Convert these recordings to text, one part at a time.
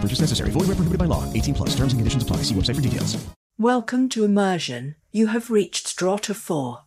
Purchase necessary. Void where prohibited by law. 18 plus. Terms and conditions apply. See website for details. Welcome to Immersion. You have reached Strata 4.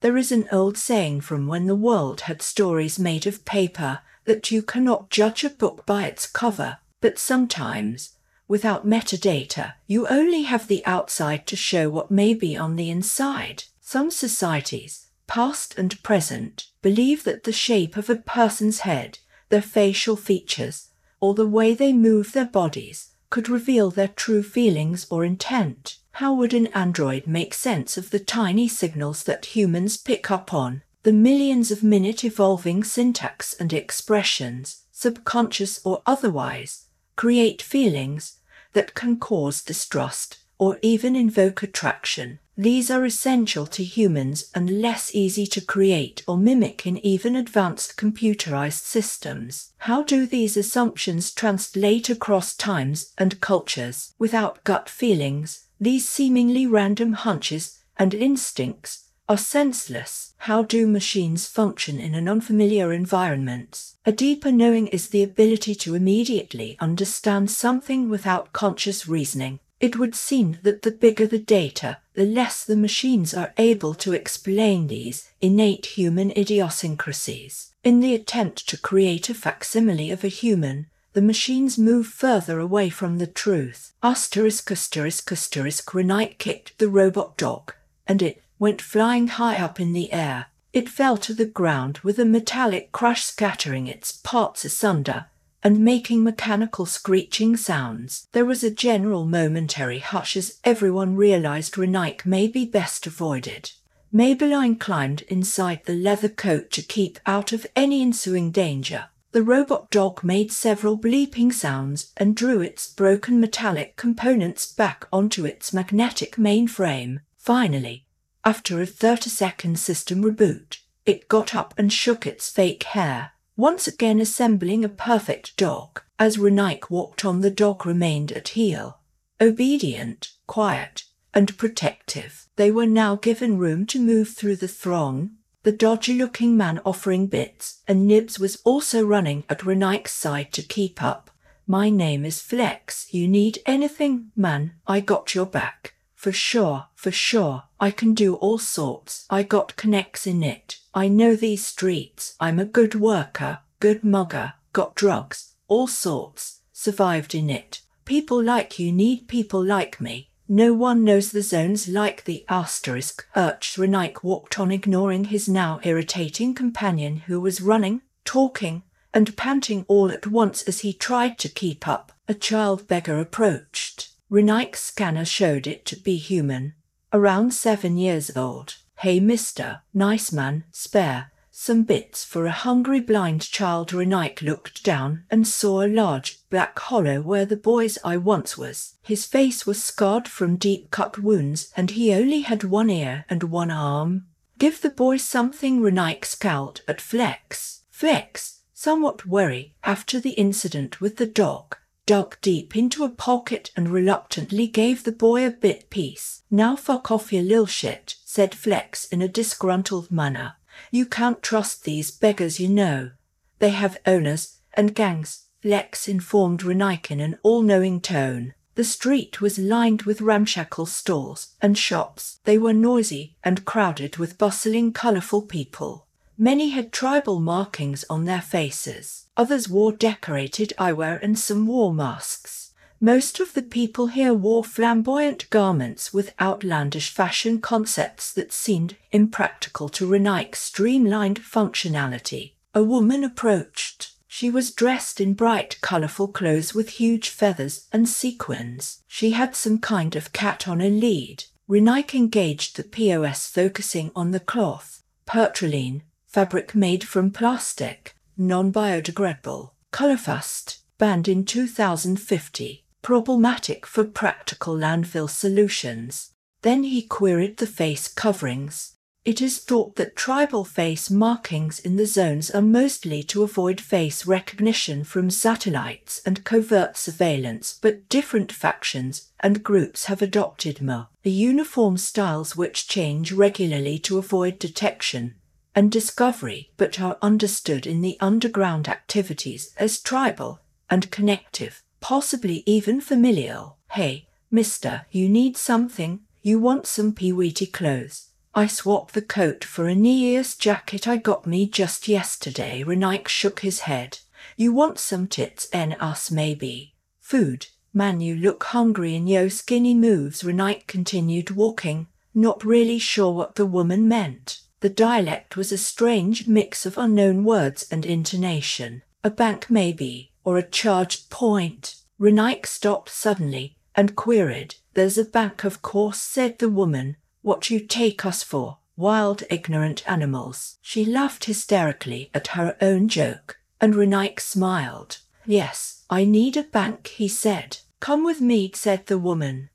There is an old saying from when the world had stories made of paper that you cannot judge a book by its cover, but sometimes, without metadata, you only have the outside to show what may be on the inside. Some societies, past and present, believe that the shape of a person's head, their facial features, or the way they move their bodies could reveal their true feelings or intent. How would an android make sense of the tiny signals that humans pick up on, the millions of minute evolving syntax and expressions, subconscious or otherwise, create feelings that can cause distrust or even invoke attraction? These are essential to humans and less easy to create or mimic in even advanced computerized systems. How do these assumptions translate across times and cultures? Without gut feelings, these seemingly random hunches and instincts are senseless. How do machines function in an unfamiliar environment? A deeper knowing is the ability to immediately understand something without conscious reasoning. It would seem that the bigger the data, the less the machines are able to explain these innate human idiosyncrasies. In the attempt to create a facsimile of a human, the machines move further away from the truth. Asterisk asterisk asterisk Renike kicked the robot dog, and it went flying high up in the air. It fell to the ground with a metallic crash scattering its parts asunder and making mechanical screeching sounds. There was a general momentary hush as everyone realized Renike may be best avoided. Maybelline climbed inside the leather coat to keep out of any ensuing danger. The robot dog made several bleeping sounds and drew its broken metallic components back onto its magnetic mainframe. Finally, after a 30 second system reboot, it got up and shook its fake hair, once again assembling a perfect dog. As Renike walked on, the dog remained at heel, obedient, quiet, and protective. They were now given room to move through the throng, the dodgy looking man offering bits, and Nibs was also running at Renike's side to keep up. My name is Flex. You need anything, man? I got your back. For sure, for sure. I can do all sorts. I got connects in it. I know these streets. I'm a good worker, good mugger, got drugs, all sorts. Survived in it. People like you need people like me. No one knows the zones like the asterisk. Urch Renike walked on, ignoring his now irritating companion who was running, talking, and panting all at once as he tried to keep up. A child beggar approached. Renike's scanner showed it to be human, around seven years old. Hey, mister, nice man, spare. Some bits for a hungry blind child. Renike looked down and saw a large black hollow where the boy's eye once was. His face was scarred from deep cut wounds, and he only had one ear and one arm. Give the boy something, Renike scowled at Flex. Flex, somewhat wary after the incident with the dog, dug deep into a pocket and reluctantly gave the boy a bit piece. Now fuck off, your lil shit, said Flex in a disgruntled manner. You can't trust these beggars, you know. They have owners and gangs, Flex informed Renike in an all-knowing tone. The street was lined with ramshackle stalls and shops. They were noisy and crowded with bustling, colourful people. Many had tribal markings on their faces. Others wore decorated eyewear and some wore masks. Most of the people here wore flamboyant garments with outlandish fashion concepts that seemed impractical to Renike's streamlined functionality. A woman approached. She was dressed in bright, colorful clothes with huge feathers and sequins. She had some kind of cat on a lead. Renike engaged the POS focusing on the cloth. Pertraline, fabric made from plastic, non-biodegradable. Colorfast, banned in 2050 problematic for practical landfill solutions. Then he queried the face coverings. It is thought that tribal face markings in the zones are mostly to avoid face recognition from satellites and covert surveillance, but different factions and groups have adopted more uniform styles which change regularly to avoid detection and discovery, but are understood in the underground activities as tribal and connective possibly even familial. Hey, mister, you need something. You want some peeweety clothes. I swap the coat for a Neas jacket I got me just yesterday. Renike shook his head. You want some tits and us maybe. Food. Man, you look hungry in yo skinny moves. Renike continued walking, not really sure what the woman meant. The dialect was a strange mix of unknown words and intonation. A bank maybe, or a charged point. Renike stopped suddenly and queried, There's a bank, of course, said the woman. What you take us for? Wild, ignorant animals. She laughed hysterically at her own joke, and Renike smiled. Yes, I need a bank, he said. Come with me, said the woman.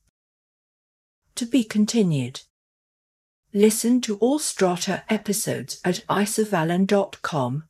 To be continued. Listen to all Strata episodes at iservalan.com